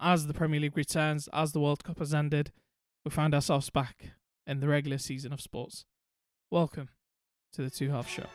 as the Premier League returns, as the World Cup has ended, we find ourselves back in the regular season of sports. Welcome to the Two Half Show.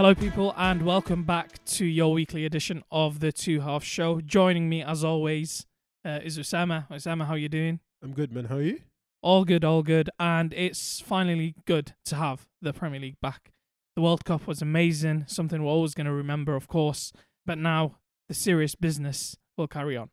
Hello, people, and welcome back to your weekly edition of the Two Half Show. Joining me, as always, uh, is Osama. Osama, how you doing? I'm good, man. How are you? All good, all good. And it's finally good to have the Premier League back. The World Cup was amazing, something we're always going to remember, of course. But now the serious business will carry on.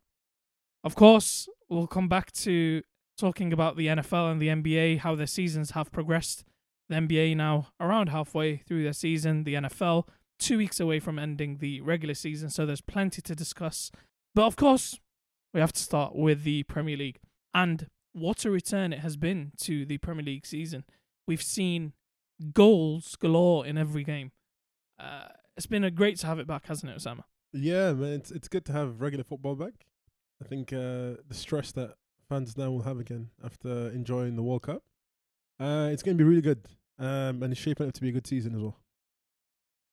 Of course, we'll come back to talking about the NFL and the NBA, how their seasons have progressed. The NBA now around halfway through their season, the NFL two weeks away from ending the regular season, so there's plenty to discuss. But of course, we have to start with the Premier League. And what a return it has been to the Premier League season. We've seen goals galore in every game. Uh, it's been a great to have it back, hasn't it, Osama? Yeah, man. It's it's good to have regular football back. I think uh, the stress that fans now will have again after enjoying the World Cup, uh, it's going to be really good. Um, and it's shaping up to be a good season as well.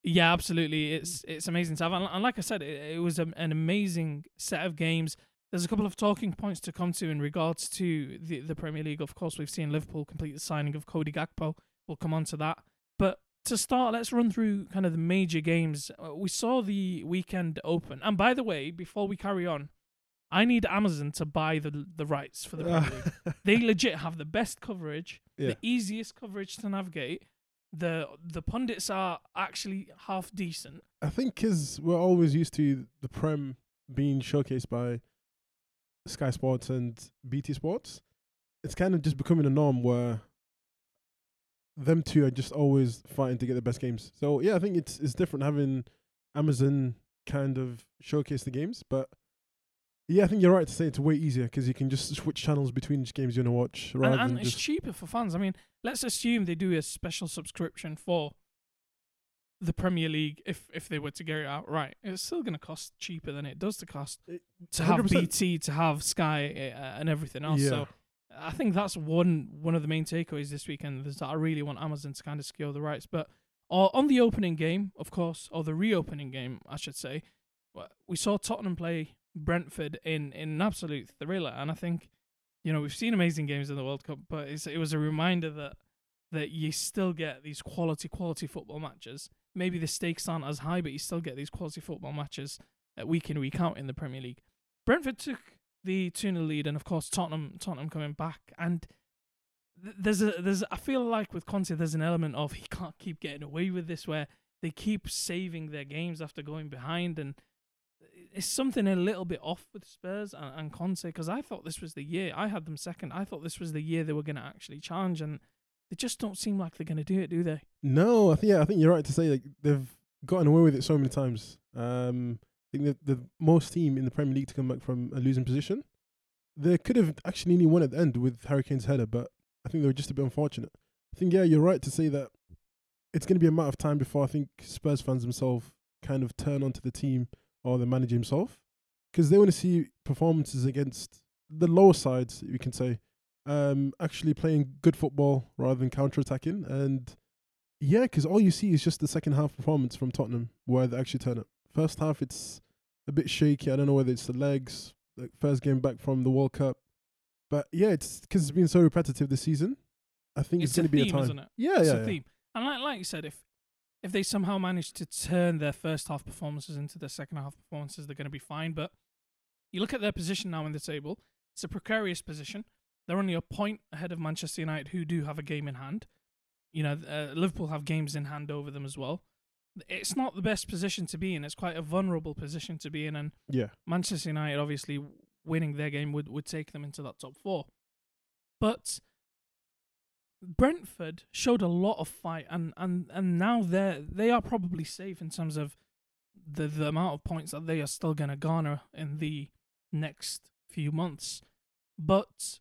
Yeah, absolutely. It's it's amazing to have, and like I said, it, it was a, an amazing set of games. There's a couple of talking points to come to in regards to the the Premier League. Of course, we've seen Liverpool complete the signing of Cody Gakpo. We'll come on to that, but to start, let's run through kind of the major games. Uh, we saw the weekend open, and by the way, before we carry on, I need Amazon to buy the the rights for the uh, Premier League. they legit have the best coverage, Yeah. the easiest coverage to navigate. The the pundits are actually half decent. I think because we're always used to the Prem being showcased by Sky Sports and BT Sports, it's kind of just becoming a norm where them two are just always fighting to get the best games. So yeah, I think it's it's different having Amazon kind of showcase the games, but yeah, I think you're right to say it's way easier because you can just switch channels between each games you want to watch rather and, and it's cheaper for fans. I mean, let's assume they do a special subscription for the Premier League if if they were to get it out right. It's still going to cost cheaper than it does to cost It- to have 100%. BT, to have Sky, uh, and everything else. Yeah. So I think that's one one of the main takeaways this weekend is that I really want Amazon to kind of secure the rights. But uh, on the opening game, of course, or the reopening game, I should say, we saw Tottenham play Brentford in in an absolute thriller, and I think you know we've seen amazing games in the World Cup, but it was a reminder that that you still get these quality quality football matches. Maybe the stakes aren't as high, but you still get these quality football matches uh, week in week out in the Premier League. Brentford took the 2 0 lead, and of course Tottenham Tottenham coming back. And th- there's a there's I feel like with Conte there's an element of he can't keep getting away with this where they keep saving their games after going behind, and it's something a little bit off with Spurs and, and Conte because I thought this was the year I had them second. I thought this was the year they were going to actually challenge, and they just don't seem like they're going to do it, do they? No, I think yeah, I think you're right to say like they've gotten away with it so many times. Um, I think the the most team in the Premier League to come back from a losing position. They could have actually nearly won at the end with Harry Kane's header, but I think they were just a bit unfortunate. I think yeah, you're right to say that it's going to be a matter of time before I think Spurs fans themselves kind of turn onto the team or the manager himself because they want to see performances against the lower sides, you can say, um, actually playing good football rather than counter attacking and. Yeah, because all you see is just the second half performance from Tottenham where they actually turn up. First half, it's a bit shaky. I don't know whether it's the legs, like first game back from the World Cup. But yeah, it's because it's been so repetitive this season. I think it's, It's, going to be a time. isn't it? Yeah, it's yeah, a yeah. theme. And like like you said, if if they somehow manage to turn their first half performances into their second half performances, they're going to be fine. But you look at their position now in the table; it's a precarious position. They're only a point ahead of Manchester United, who do have a game in hand. You know, uh, Liverpool have games in hand over them as well. It's not the best position to be in. It's quite a vulnerable position to be in, and Yeah, Manchester United obviously winning their game would, would take them into that top four. But Brentford showed a lot of fight and, and, and now they're they are probably safe in terms of the, the amount of points that they are still gonna garner in the next few months. But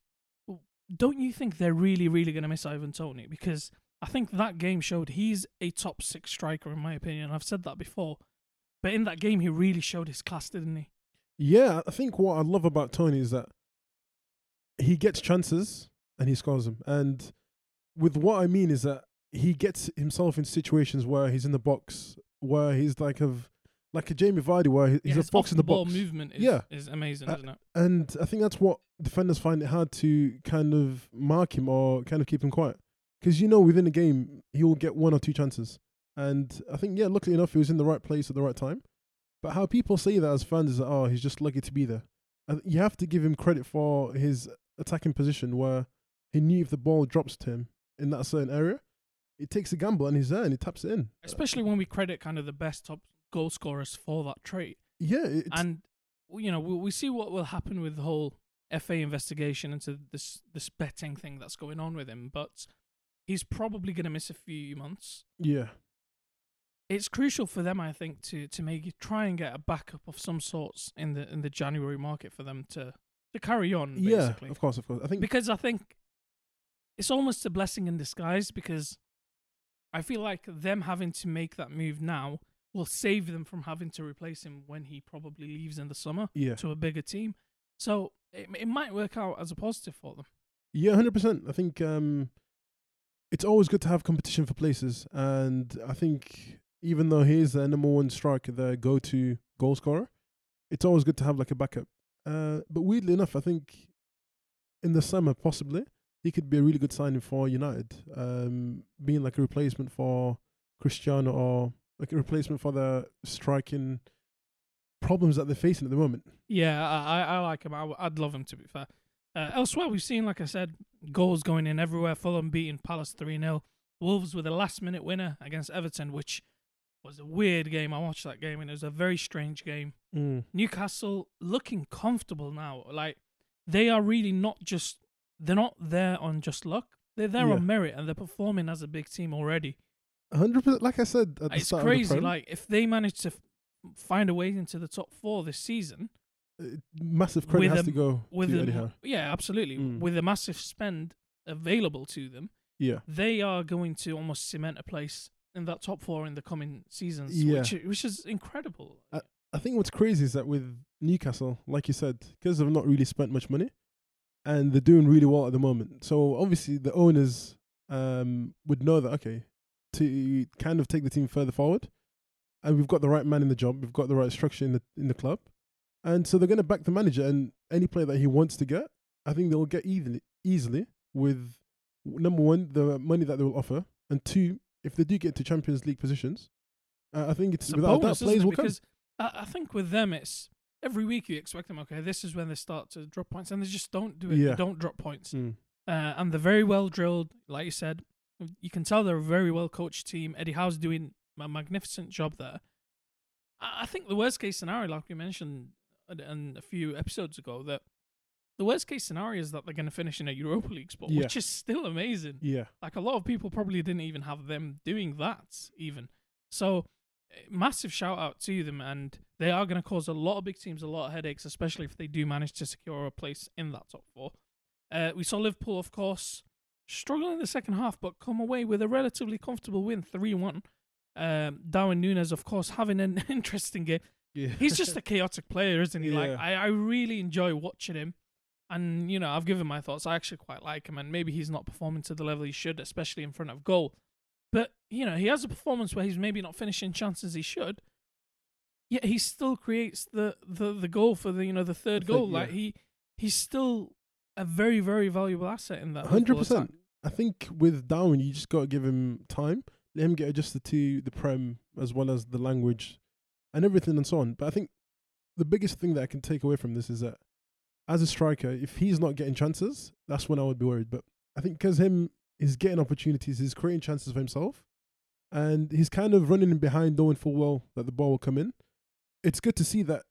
don't you think they're really, really gonna miss Ivan Toney? Because I think that game showed he's a top six striker in my opinion. I've said that before. But in that game he really showed his class, didn't he? Yeah, I think what I love about Toney is that he gets chances and he scores them. And with what I mean is that he gets himself in situations where he's in the box, where he's like a like a Jamie Vardy, where he's Yeah, a fox in the off-the-ball box. movement is, Yeah. is amazing, Uh, isn't it? And I think that's what defenders find it hard to kind of mark him or kind of keep him quiet. Because you know, within a game, he will get one or two chances. And I think, yeah, luckily enough, he was in the right place at the right time. But how people say that as fans is, that, oh, he's just lucky to be there. And you have to give him credit for his attacking position where he knew if the ball drops to him in that certain area, he takes a gamble and he's there and he taps it in. Especially when we credit kind of the best top goal scorers for that trait. Yeah, it's, and you know we, we see what will happen with the whole FA investigation into this this betting thing that's going on with him, but he's probably going to miss a few months. yeah, It's crucial for them, I think, to to maybe try and get a backup of some sorts in the in the January market for them to to carry on. yeah, of course, of course. I think because I think it's almost a blessing in disguise because I feel like them having to make that move now will save them from having to replace him when he probably leaves in the summer yeah, to a bigger team. So it, it might work out as a positive for them. Yeah, hundred percent. I think um, it's always good to have competition for places, and I think even though he is the number one striker, the go-to goal scorer, it's always good to have like a backup. Uh, but weirdly enough, I think in the summer possibly he could be a really good signing for United, um, being like a replacement for Cristiano or like a replacement for the striking problems that they're facing at the moment. Yeah, I, I I like him. I, w- I'd love him to be fair. Uh, elsewhere, we've seen, like I said, goals going in everywhere. Fulham beating Palace 3 0. Wolves with a last minute winner against Everton, which was a weird game. I watched that game and it was a very strange game. Mm. Newcastle looking comfortable now. Like they are really not just they're not there on just luck. They're there Yeah. on merit and they're performing as a big team already. hundred percent. Like I said at the It's start crazy. of the Prem, Like if they manage to f- find a way into the top four this season uh, massive credit has a- to go with to a, yeah, absolutely, Mm. with a massive spend available to them, Yeah, they are going to almost cement a place in that top four in the coming seasons. Yeah. which which is incredible. I think what's crazy is that with Newcastle, like you said, because they've not really spent much money, and they're doing really well at the moment. So obviously the owners um, would know that okay, to kind of take the team further forward, and we've got the right man in the job, we've got the right structure in the in the club, and so they're going to back the manager and any player that he wants to get. I think they'll get easily easily with number one the money that they will offer, and two if they do get to Champions League positions. Uh, I think it's, It's without bonus, that players it? will come. because I, I think with them it's every week you expect them. Okay, this is when they start to drop points, and they just don't do it. Yeah. They don't drop points, Mm. uh, and they're very well drilled. Like you said, you can tell they're a very well coached team. Eddie Howe's doing a magnificent job there. I think the worst case scenario, like we mentioned in- in a few episodes ago, that the worst case scenario is that they're going to finish in a Europa League spot, Yeah. which is still amazing. Yeah. Like a lot of people probably didn't even have them doing that even. So massive shout out to them and they are going to cause a lot of big teams a lot of headaches especially if they do manage to secure a place in that top 4. Uh, we saw Liverpool of course struggle in the second half but come away with a relatively comfortable win 3-1. Um, Darwin Nunez of course having an interesting game. Yeah. He's just a chaotic player, isn't he? Like I, I really enjoy watching him. And, you know, I've given my thoughts. I actually quite like him and maybe he's not performing to the level he should, especially in front of goal. But, you know, he has a performance where he's maybe not finishing chances he should. Yet he still creates the, the, the goal for the, you know, the third I think, goal. yeah. Like he he's still a very, very valuable asset in that. Hundred percent. I think with Darwin, you just got to give him time, let him get adjusted to the prem as well as the language and everything and so on. But I think the biggest thing that I can take away from this is that as a striker, if he's not getting chances, that's when I would be worried. But I think because him, he's getting opportunities, he's creating chances for himself, and he's kind of running behind, knowing full well that the ball will come in. It's good to see that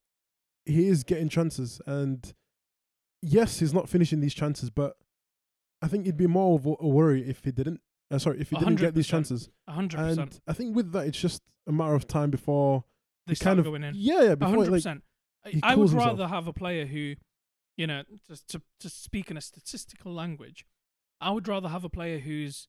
he is getting chances, and yes, he's not finishing these chances, but I think it'd be more of a worry if he didn't. Uh, sorry, if he didn't get these chances. A hundred And percent. I think with that, it's just a matter of time before They he kind of going in. yeah, yeah, A before hundred like percent. I- would cools himself. rather have a player who, you know, just to to speak in a statistical language, I would rather have a player who's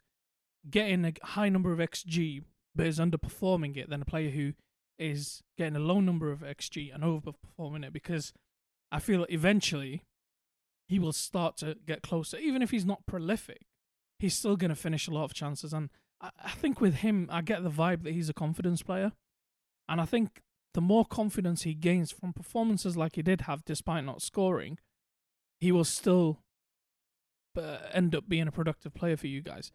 getting a high number of xG but is underperforming it than a player who is getting a low number of xG and overperforming it because I feel that eventually he will start to get closer. Even if he's not prolific, he's still going to finish a lot of chances. And I, I think with him, I get the vibe that he's a confidence player. And I think the more confidence he gains from performances like he did have, despite not scoring, he will still uh, end up being a productive player for you guys.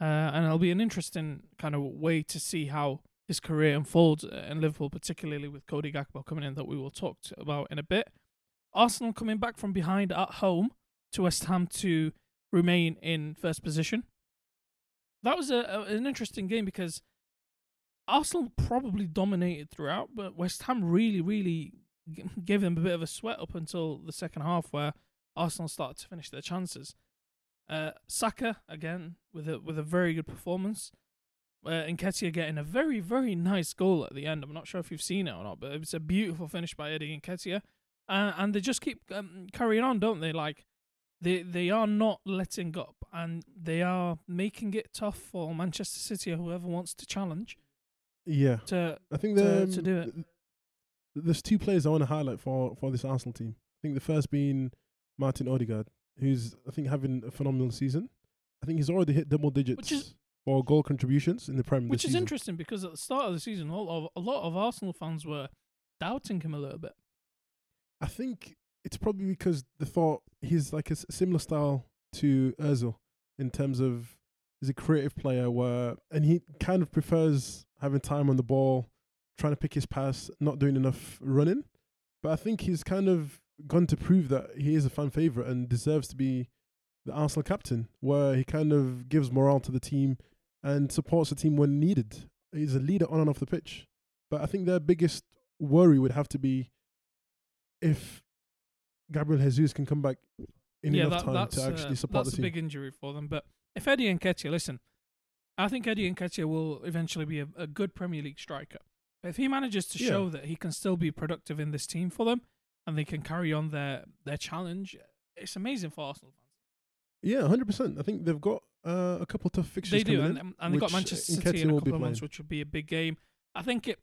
Uh, and it'll be an interesting kind of way to see how his career unfolds uh, in Liverpool, particularly with Cody Gakpo coming in, that we will talk about in a bit. Arsenal coming back from behind at home to West Ham to remain in first position. That was a, a, an interesting game because Arsenal probably dominated throughout, but West Ham really, really gave them a bit of a sweat up until the second half, where Arsenal started to finish their chances. Uh, Saka again with a with a very good performance. Uh, Nketiah getting a very very nice goal at the end. I'm not sure if you've seen it or not, but it's a beautiful finish by Eddie Nketiah. Uh, and they just keep um, carrying on, don't they? Like they they are not letting up, and they are making it tough for Manchester City or whoever wants to challenge Yeah, to I think to- to do it. There's two players I want to highlight for for this Arsenal team. I think the first being Martin Odegaard, who's I think having a phenomenal season. I think he's already hit double digits is- for goal contributions in the Premier. which is season. interesting because at the start of the season, a lot of, a lot of Arsenal fans were doubting him a little bit. I think it's probably because they thought he's like a s- similar style to Özil in terms of he's a creative player where and he kind of prefers having time on the ball, trying to pick his pass, not doing enough running. But I think he's kind of gone to prove that he is a fan favorite and deserves to be the Arsenal captain, where he kind of gives morale to the team and supports the team when needed. He's a leader on and off the pitch. But I think their biggest worry would have to be if Gabriel Jesus can come back in yeah, enough that, time to actually uh, support that's the a team. big injury for them. But if Eddie Nketiah, listen, I think Eddie Nketiah will eventually be a, a good Premier League striker. If he manages to Yeah. show that he can still be productive in this team for them, and they can carry on their their challenge, it's amazing for Arsenal fans. Yeah, hundred percent. I think they've got uh, a couple tough fixtures. They do, and, in, and they got which Manchester Nketiah City in a couple of months, which would be a big game. I think it,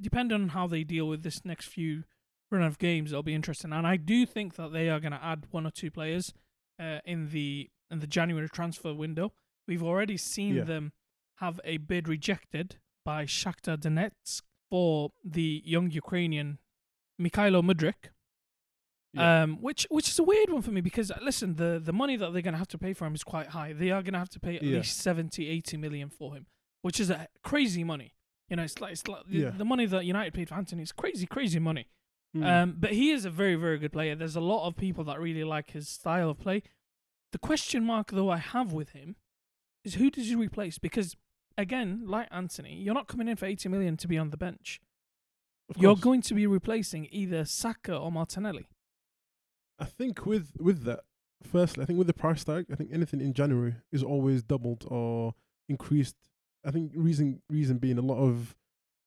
depending on how they deal with this next few run of games, it'll be interesting. And I do think that they are going to add one or two players uh, in the in the January transfer window. We've already seen Yeah. them have a bid rejected by Shakhtar Donetsk for the young Ukrainian Mykhailo Mudryk. Yeah. Um, which which is a weird one for me because uh, listen, the the money that they're going to have to pay for him is quite high. They are going to have to pay at Yeah. least 70, 80 million for him, which is a crazy money. You know, it's like it's like the, Yeah. the money that United paid for Antony is crazy, crazy money. Mm. Um, but he is a very, very good player. There's a lot of people that really like his style of play. The question mark, though, I have with him is who does he replace? Because again, like Antony, you're not coming in for 80 million to be on the bench. You're course. going to be replacing either Saka or Martinelli. I think with with that, firstly, I think with the price tag, I think anything in January is always doubled or increased. I think reason reason being a lot of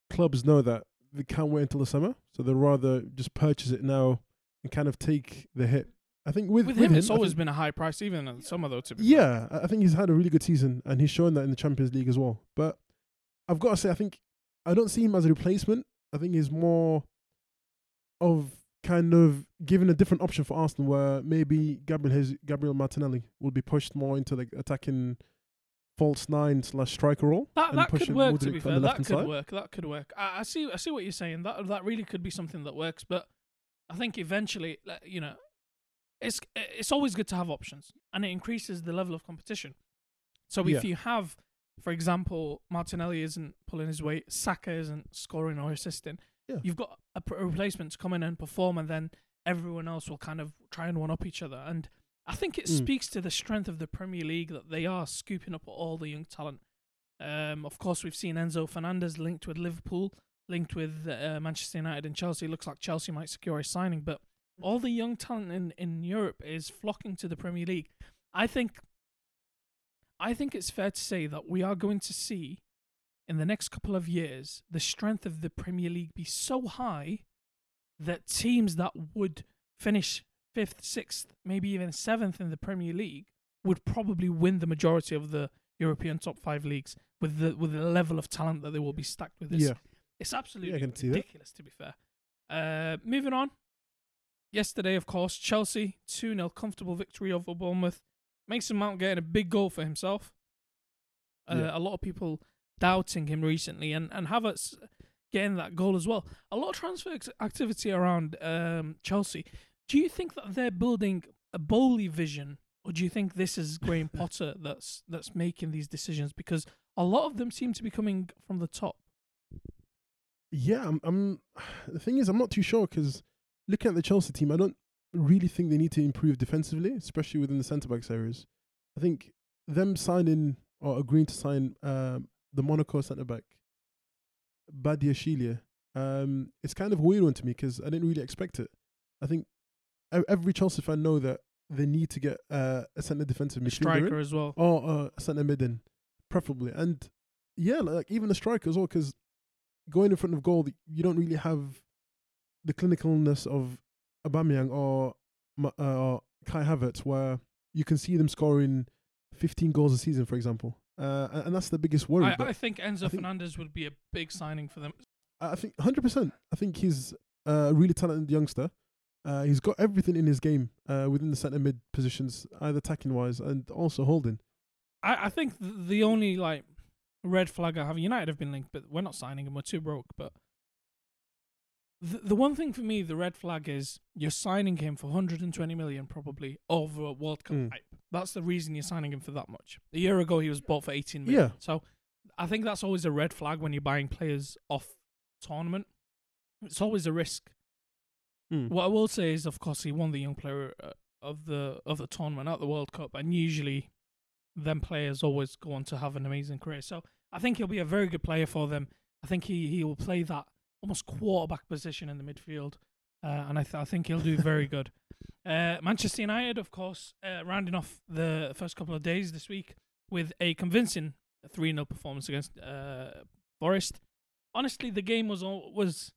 clubs know that they can't wait until the summer, so they'd rather just purchase it now and kind of take the hit. I think with With, with him, it's I always been a high price, even in the summer, though. To be yeah, I I think he's had a really good season and he's shown that in the Champions League as well. But I've got to say, I think I don't see him as a replacement. I think he's more of kind of giving a different option for Arsenal, where maybe Gabriel Hez- Gabriel Martinelli will be pushed more into like attacking false nine slash striker role. That and that could work. To be fair, that could side. work. That could work. I, I see. I see what you're saying. That that really could be something that works. But I think eventually, you know, it's it's always good to have options, and it increases the level of competition. So if Yeah. you have, for example, Martinelli isn't pulling his weight, Saka isn't scoring or assisting, Yeah. you've got a, pr- a replacement to come in and perform, and then everyone else will kind of try and one up each other. And I think it Mm. speaks to the strength of the Premier League that they are scooping up all the young talent. Um, of course, we've seen Enzo Fernandez linked with Liverpool, linked with uh, Manchester United and Chelsea. Looks like Chelsea might secure a signing, but all the young talent in, in Europe is flocking to the Premier League. I think, I think it's fair to say that we are going to see in the next couple of years the strength of the Premier League be so high that teams that would finish fifth, sixth, maybe even seventh in the Premier League would probably win the majority of the European top five leagues with the with the level of talent that they will be stacked with. It's, Yeah, it's absolutely that. ridiculous to be fair. Uh, moving on, yesterday, of course, Chelsea 2 0 comfortable victory over Bournemouth. Mason Mount getting a big goal for himself. Uh, Yeah. A lot of people doubting him recently, and, and Havertz getting that goal as well. A lot of transfer activity around um, Chelsea. Do you think that they're building a Boehly vision, or do you think this is Graham Potter that's that's making these decisions? Because a lot of them seem to be coming from the top. Yeah, I'm, I'm. The thing is, I'm not too sure because looking at the Chelsea team, I don't really think they need to improve defensively, especially within the centre backs areas. I think them signing or agreeing to sign um, the Monaco centre back, Badiashile, um, it's kind of a weird one to me because I didn't really expect it. I think every Chelsea fan know that they need to get uh, a centre defensive A midfielder striker as well. or uh, a centre mid in, preferably. And yeah, like even a striker as well, because going in front of goal, you don't really have the clinicalness of Aubameyang or uh, or Kai Havertz, where you can see them scoring 15 goals a season, for example. Uh, and, and that's the biggest worry. I, I think Enzo I think- Fernandez would be a big signing for them. I think 100%. I think he's a really talented youngster. Uh, he's got everything in his game uh, within the centre mid positions, either attacking wise and also holding. I, I think th- the only like red flag I have United have been linked, but we're not signing him. We're too broke. But the the one thing for me, the red flag is you're signing him for 120 million probably over a World Cup Mm. hype. That's the reason you're signing him for that much. A year ago he was bought for 18 million. Yeah. So I think that's always a red flag when you're buying players off tournament. It's always a risk. Mm. What I will say is, of course, he won the young player uh, of the of the tournament at the World Cup, and usually, them players always go on to have an amazing career. So I think he'll be a very good player for them. I think he he will play that almost quarterback position in the midfield, uh, and I th- I think he'll do very good. Uh, Manchester United, of course, uh, rounding off the first couple of days this week with a convincing three 0 performance against uh, Forest. Honestly, the game was all, was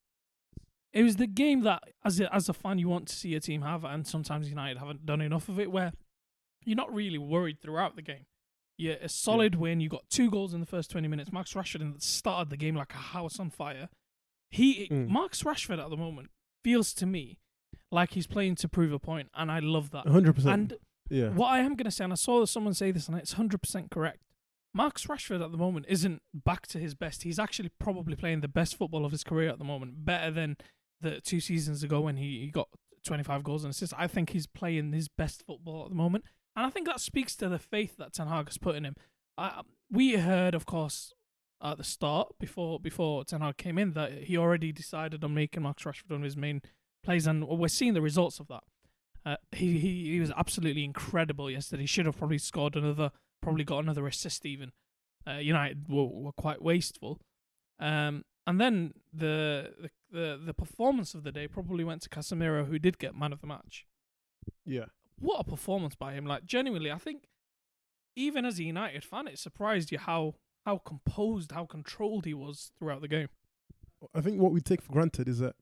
it was the game that as a, as a fan you want to see a team have, and sometimes United haven't done enough of it. Where you're not really worried throughout the game. You're a solid win. You got two goals in the first 20 minutes. Max Rashford started the game like a house on fire. He Mm. Max Rashford at the moment feels to me like he's playing to prove a point, and I love that. 100%. And yeah. what I am going to say, and I saw someone say this, and it's 100% correct. Max Rashford at the moment isn't back to his best. He's actually probably playing the best football of his career at the moment, better than the two seasons ago when he, he got 25 goals and assists. I think he's playing his best football at the moment. And I think that speaks to the faith that Ten Hag has put in him. I, we heard, of course, at the start, before before Ten Hag came in, that he already decided on making Max Rashford one of his main plays, and we're seeing the results of that. Uh, he, he he was absolutely incredible yesterday. He should have probably scored another, probably got another assist even. Uh, United were, were quite wasteful. Um, and then the, the the the performance of the day probably went to Casemiro, who did get man of the match. yeah. What a performance by him! Like genuinely, I think even as a United fan, it surprised you how how composed, how controlled he was throughout the game. I think what we take for granted is that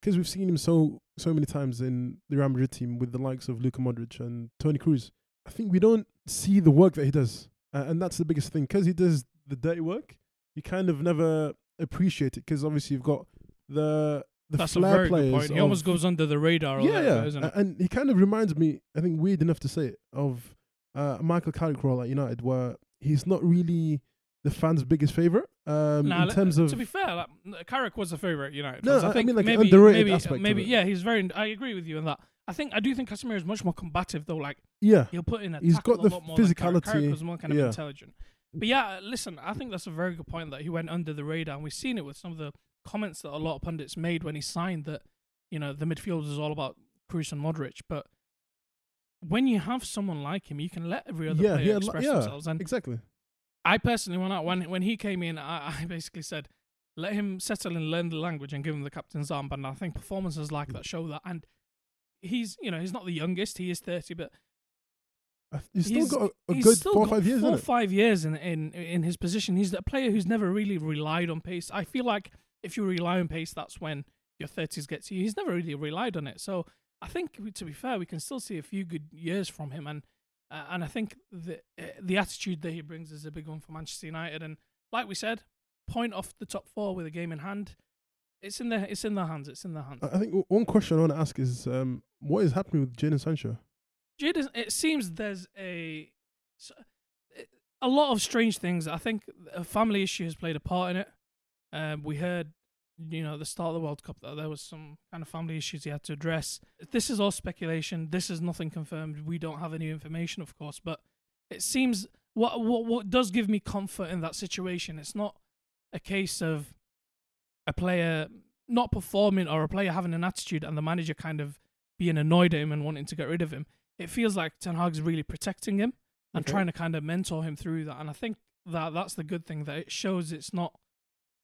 because we've seen him so so many times in the Real Madrid team with the likes of Luka Modric and Toni Kroos, I think we don't see the work that he does, uh, and that's the biggest thing. Because he does the dirty work, you kind of never appreciate it. Because obviously you've got the the That's a flair very players. good point. He of- almost goes under the radar. Yeah, yeah, bit, isn't A- it? and he kind of reminds me. I think weird enough to say it of uh, Michael Carrick role at United, where he's not really the fans' biggest favorite um, Nah, in terms of to be fair, like, Carrick was a favourite United. No. I- I mean, like, maybe, underrated maybe, aspect maybe, yeah, he's very. I agree with you on that. I think I do think Casemiro is much more combative though. Like yeah. he'll put in a he's got the a lot more than Carrick. Carrick was more kind of yeah. intelligent. But yeah, listen, I think that's a very good point that he went under the radar, and we've seen it with some of the comments that a lot of pundits made when he signed that you know the midfield is all about Kroos and Modric, but when you have someone like him, you can let every other Yeah, player yeah, express yeah. themselves. And Exactly. I personally went out when when he came in. I, I basically said, let him settle and learn the language and give him the captain's armband. And I think performances like that show that. And he's you know he's not the youngest. He is thirty, but He's still He's- got a, a good four or five years, four or five years in in in his position. He's a player who's never really relied on pace. I feel like if you rely on pace, that's when your thirties get to you. He's never really relied on it. So I think to be fair, we can still see a few good years from him, and uh, and I think the uh, the attitude that he brings is a big one for Manchester United. And like we said, point off the top four with a game in hand. it's in their it's in their hands. It's in their hands. I think one question I want to ask is um, what is happening with Jadon Sancho? Jadon, it seems there's a a lot of strange things. I think a family issue has played a part in it. Um, we heard, you know, at the start of the World Cup that there was some kind of family issues he had to address. This is all speculation. This is nothing confirmed. We don't have any information, of course, but it seems what what what does give me comfort in that situation. It's not a case of a player not performing or a player having an attitude and the manager kind of being annoyed at him and wanting to get rid of him. It feels like Ten Hag's really protecting him and Okay. trying to kind of mentor him through that. And I think that that's the good thing that it shows it's not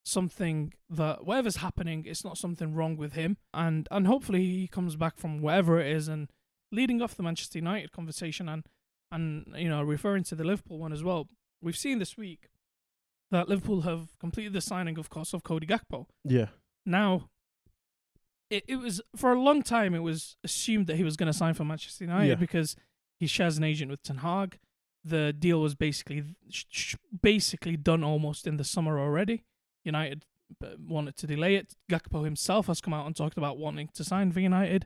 something that whatever's happening, it's not something wrong with him. And and hopefully he comes back from wherever it is and leading off the Manchester United conversation and and you know referring to the Liverpool one as well. We've seen this week that Liverpool have completed the signing, of course, of Cody Gakpo. Yeah. Now, it, it was for a long time it was assumed that he was going to sign for Manchester United Yeah. because he shares an agent with Ten Hag. The deal was basically sh- sh- basically done almost in the summer already. United wanted to delay it. Gakpo himself has come out and talked about wanting to sign for United.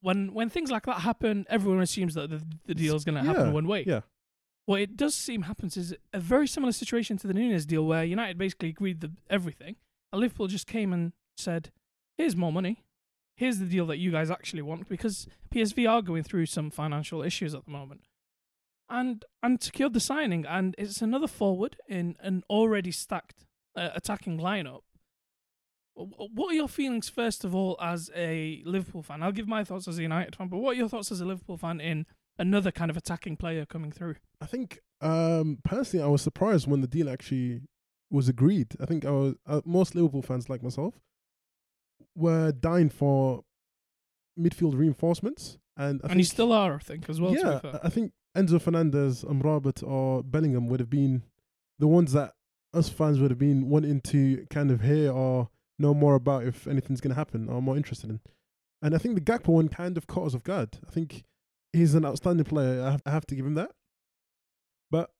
When when things like that happen, everyone assumes that the, the deal is going to happen Yeah, one way. yeah. What it does seem happens is a very similar situation to the Nunez deal, where United basically agreed the everything, and Liverpool just came and said, "Here's more money. Here's the deal that you guys actually want," because PSV are going through some financial issues at the moment, and and secured the signing, and it's another forward in an already stacked uh, attacking lineup. Wh- What are your feelings first of all as a Liverpool fan? I'll give my thoughts as a United fan, but what are your thoughts as a Liverpool fan in another kind of attacking player coming through? I think um, personally, I was surprised when the deal actually was agreed. I think I was, uh, most Liverpool fans, like myself, were dying for midfield reinforcements, and I and you think- still are, I think, as well. to yeah, be fair. I think Enzo Fernandez, Amrabat, or Bellingham would have been the ones that us fans would have been wanting to kind of hear or know more about if anything's going to happen or more interested in. And I think the Gakpo one kind of caught us off guard. I think he's an outstanding player. I have, I have to give him that. But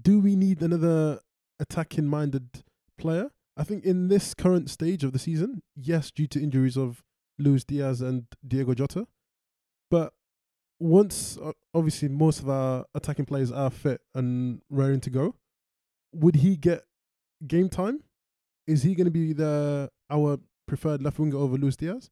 do we need another attacking minded player? I think in this current stage of the season, yes, due to injuries of Luis Diaz and Diogo Jota. But once obviously most of our attacking players are fit and raring to go, would he get game time? Is he going to be the our preferred left winger over Luis Diaz?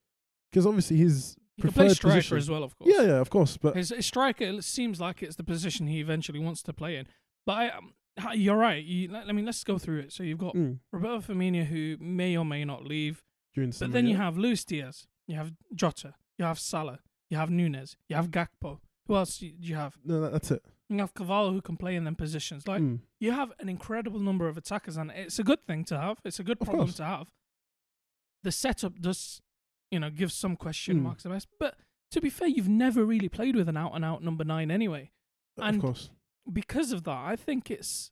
Because obviously his He can play preferred striker position- as well, of course. yeah, yeah, of course. But His, his striker it seems like it's the position he eventually wants to play in. But I, um, you're right. You, I mean, let's go through it. So you've got mm, Roberto Firmino, who may or may not leave. during But then you have Luis Diaz, you have Jota, you have Salah, you have Nunez, you have Gakpo. Who else do you have? no, that- that's it. You have Carvalho, who can play in them positions. Like Mm. you have an incredible number of attackers, and it's a good thing to have. It's a good Of problem course. to have. The setup does, you know, give some question Mm. marks best. But to be fair, you've never really played with an out and out number nine anyway. And- of course. Because of that, I think it's.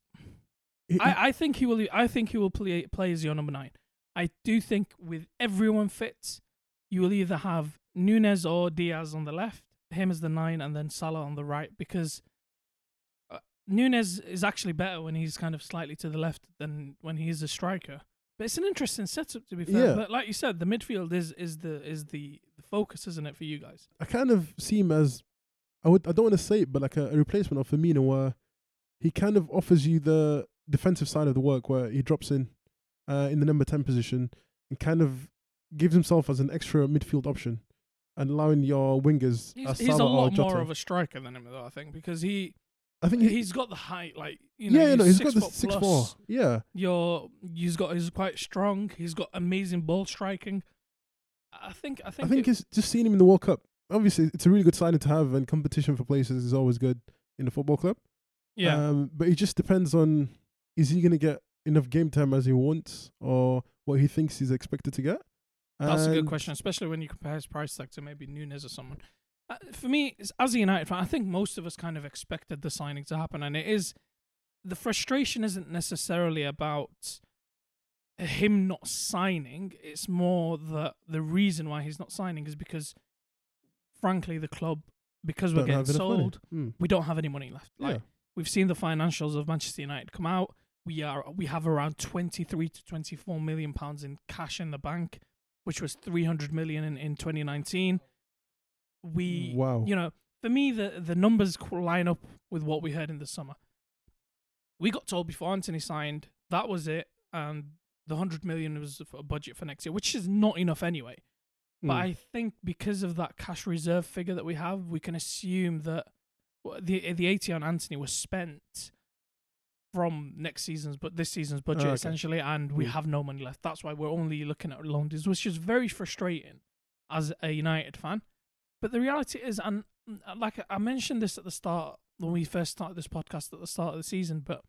I, I think he will. I think he will play play as your number nine. I do think with everyone fit, you will either have Nunez or Diaz on the left, him as the nine, and then Salah on the right. Because uh, Nunez is actually better when he's kind of slightly to the left than when he's a striker. But it's an interesting setup to be fair. Yeah. But like you said, the midfield is is the is the, the focus, isn't it, for you guys? I kind of see him as I would I don't want to say it, but like a, a replacement of Firmino, where he kind of offers you the defensive side of the work, where he drops in uh, in the number ten position and kind of gives himself as an extra midfield option, and allowing your wingers He's, as he's a lot more of a striker than him, though. I think because he I think he, he's got the height, like you know, yeah, yeah, no, he's six got the six plus. four. Yeah, You're he's got he's quite strong. He's got amazing ball striking. I think I think I think, it- it's just seeing him in the World Cup. Obviously, it's a really good signing to have, and competition for places is always good in the football club. yeah. Um, but it just depends on is he going to get enough game time as he wants or what he thinks he's expected to get. That's a good question, especially when you compare his price tag to maybe Nunez or someone. Uh, for me, as a United fan, I think most of us kind of expected the signing to happen, and it is the frustration isn't necessarily about him not signing. It's more that the reason why he's not signing is because, frankly, the club because we're don't getting have enough money. sold, Mm. we don't have any money left. Like Yeah. we've seen the financials of Manchester United come out. we are we have around 23 to 24 million pounds in cash in the bank, which was 300 million in, in 2019. We, Wow. you know, for me, the the numbers line up with what we heard in the summer. We got told before Antony signed that was it, and the 100 million was a budget for next year, which is not enough anyway. But Mm. I think because of that cash reserve figure that we have, we can assume that the the 80 on Antony was spent from next season's but this season's budget okay. essentially, and we Mm. have no money left. That's why we're only looking at loan deals, which is very frustrating as a United fan. But the reality is, and mm, like I mentioned this at the start when we first started this podcast at the start of the season, but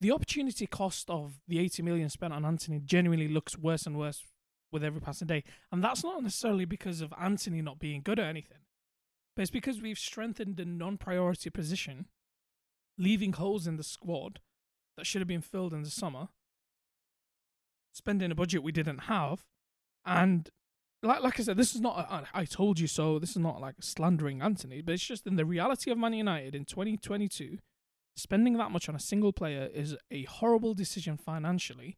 the opportunity cost of the 80 million spent on Antony genuinely looks worse and worse with every passing day. And that's not necessarily because of Antony not being good at anything, but it's because we've strengthened a non priority position, leaving holes in the squad that should have been filled in the summer, spending a budget we didn't have. And like, like I said, this is not, a, I told you so, this is not like slandering Antony, but it's just in the reality of Man United in 2022. Spending that much on a single player is a horrible decision financially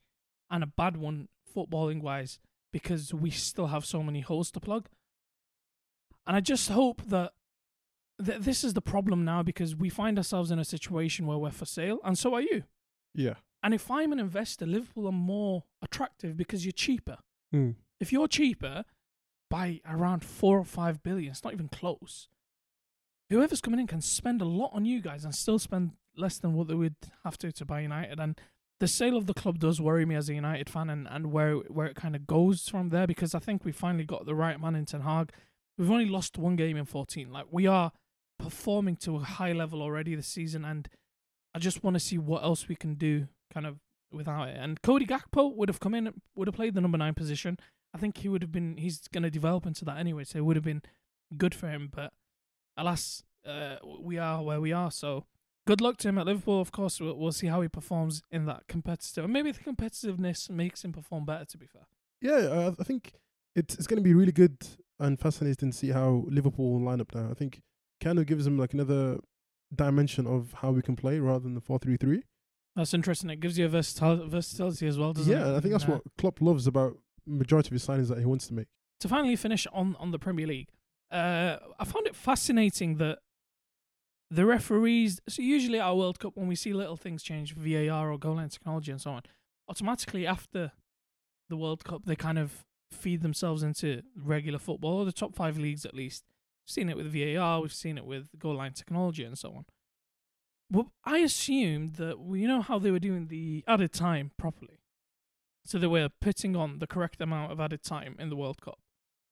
and a bad one footballing wise because we still have so many holes to plug. And I just hope that th- this is the problem now because we find ourselves in a situation where we're for sale, and so are you. yeah. And if I'm an investor, Liverpool are more attractive because you're cheaper. Mm. If you're cheaper by around four or five billion, it's not even close. Whoever's coming in can spend a lot on you guys and still spend less than what they would have to to buy United. And the sale of the club does worry me as a United fan, and, and where where it kind of goes from there because I think we finally got the right man in Ten Hag. We've only lost one game in 14. Like we are performing to a high level already this season, and I just want to see what else we can do, kind of without it. And Cody Gakpo would have come in, would have played the number nine position. I think he would have been. He's going to develop into that anyway, so it would have been good for him. But alas, uh, we are where we are. So good luck to him at Liverpool. Of course, we'll, we'll see how he performs in that competitive. Maybe the competitiveness makes him perform better. To be fair. Yeah, uh, I think it's it's going to be really good and fascinating to see how Liverpool line up now. I think kind of gives them like another dimension of how we can play rather than the four three three. That's interesting. It gives you a versatil- versatility as well, doesn't it? Yeah, I think that's uh, what Klopp loves about majority of his signings that he wants to make. to finally finish on on the Premier League, uh, I found it fascinating that the referees. So usually our World Cup, when we see little things change, VAR or goal line technology and so on, automatically after the World Cup, they kind of feed themselves into regular football, or the top five leagues at least. We've seen it with VAR, we've seen it with goal line technology and so on. But I assumed that well, you know how they were doing the added time properly. So they were putting on the correct amount of added time in the World Cup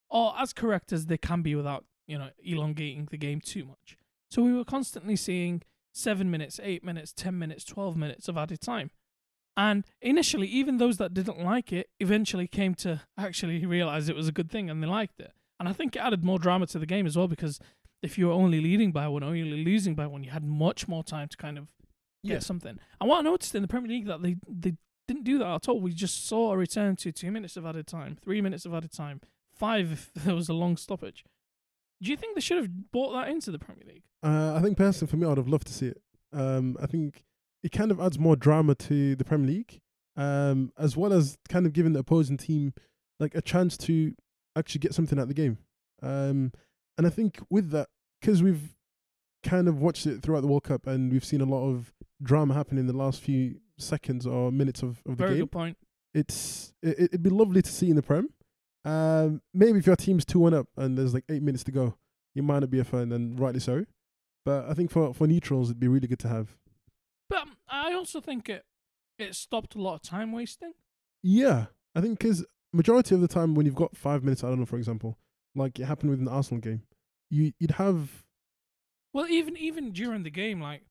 or as correct as they can be without, you know, elongating the game too much. So we were constantly seeing seven minutes, eight minutes, ten minutes, twelve minutes of added time. And initially, even those that didn't like it eventually came to actually realize it was a good thing and they liked it. And I think it added more drama to the game as well because if you were only leading by one or only losing by one, you had much more time to kind of get Yeah. something. And what I noticed in the Premier League that they they didn't do that at all. We just saw a return to two minutes of added time, three minutes of added time, five if there was a long stoppage. Do you think they should have brought that into the Premier League? Uh, I think personally for me, I'd have loved to see it. Um, I think it kind of adds more drama to the Premier League, um, as well as kind of giving the opposing team like a chance to actually get something out of the game. Um, and I think with that, because we've kind of watched it throughout the World Cup and we've seen a lot of drama happen in the last few seconds or minutes of, of the Very game, good point. it's it, it'd be lovely to see in the Prem. Um, maybe if your team's two one up and there's like eight minutes to go, you might not be a fan, and rightly so. But I think for for neutrals, it'd be really good to have. But um, I also think it it stopped a lot of time wasting. Yeah, I think because majority of the time when you've got five minutes, I don't know, for example, like it happened with an Arsenal game, you you'd have Well, even even during the game, like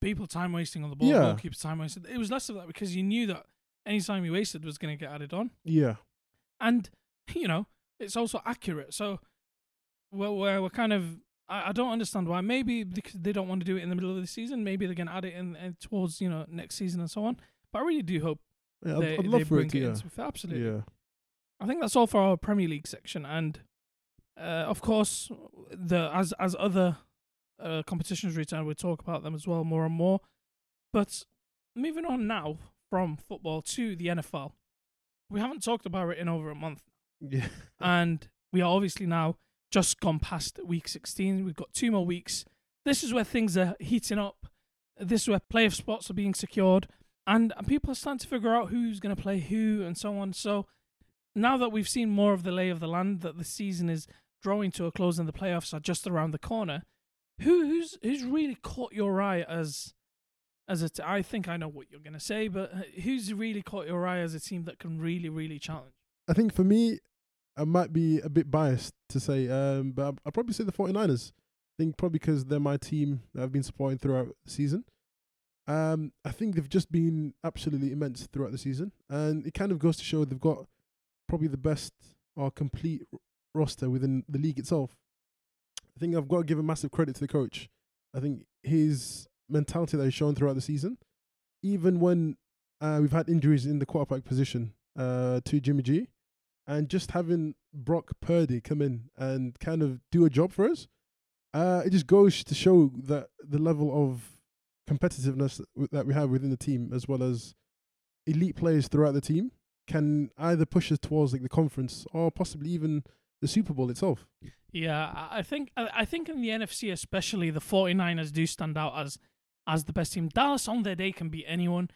people time wasting on the ball, Yeah. goalkeepers time wasted. It was less of that because you knew that any time you wasted was going to get added on, yeah and you know it's also accurate. So, well, we're, we're kind of. I, I don't understand why. Maybe because they don't want to do it in the middle of the season. Maybe they're going to add it in, in towards you know next season and so on. But I really do hope yeah. I'd, they, I'd they for bring it to it yeah into absolutely. yeah I think that's all for our Premier League section, and uh, of course, the as as other uh, competitions return, we'll talk about them as well more and more. But moving on now from football to the NFL. We haven't talked about it in over a month, Yeah. and we are obviously now just gone past week 16. We've got two more weeks. This is where things are heating up. This is where playoff spots are being secured, and, and people are starting to figure out who's going to play who and so on. So now that we've seen more of the lay of the land, that the season is drawing to a close and the playoffs are just around the corner, who who's who's really caught your eye as as a t- I think I know what you're going to say, but uh, who's really caught your eye as a team that can really really challenge? I think for me, I might be a bit biased to say, um, but I'll, I'll probably say the 49ers. I think probably because they're my team that I've been supporting throughout the season. Um, I think they've just been absolutely immense throughout the season, and it kind of goes to show they've got probably the best or complete roster within the league itself. I think I've got to give a massive credit to the coach. I think his mentality that he's shown throughout the season, even when uh, we've had injuries in the quarterback position uh, to Jimmy G, and just having Brock Purdy come in and kind of do a job for us, uh, it just goes to show that the level of competitiveness that we have within the team, as well as elite players throughout the team, can either push us towards like the conference or possibly even the Super Bowl itself. Yeah, I think I think in the NFC especially the 49ers do stand out as as the best team. Dallas on their day can beat anyone.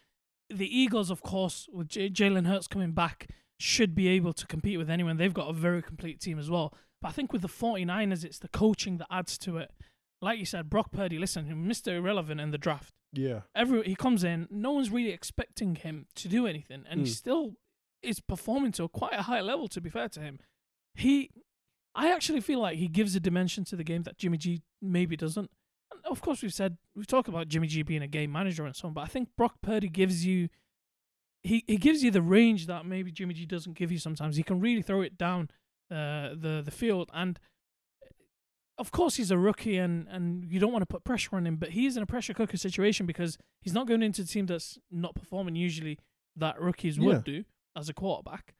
The Eagles, of course, with J- Jalen Hurts coming back, should be able to compete with anyone. They've got a very complete team as well. But I think with the 49ers, it's the coaching that adds to it. Like you said, Brock Purdy, listen, Mr. Irrelevant in the draft. Yeah, Every he comes in, no one's really expecting him to do anything, and he Mm. still is performing to a quite a high level. To be fair to him, he, I actually feel like he gives a dimension to the game that Jimmy G maybe doesn't. And of course, we've said we've talked about Jimmy G being a game manager and so on, but I think Brock Purdy gives you, he he gives you the range that maybe Jimmy G doesn't give you sometimes. He can really throw it down uh, the the field and. Of course, he's a rookie, and, and you don't want to put pressure on him, but he's in a pressure cooker situation because he's not going into a team that's not performing usually that rookies Yeah. would do as a quarterback.